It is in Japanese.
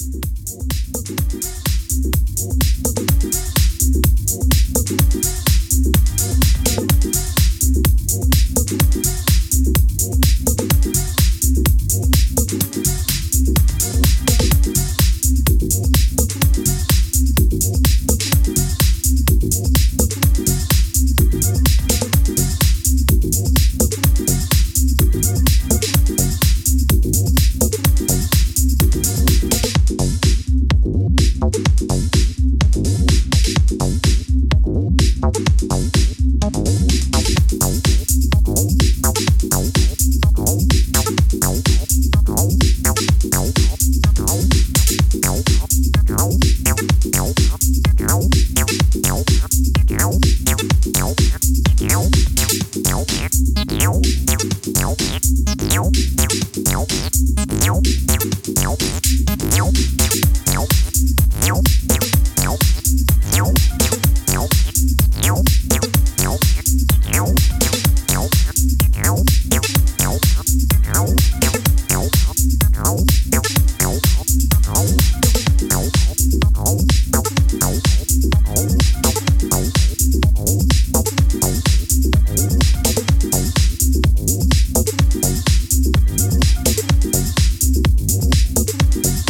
Thank Peace.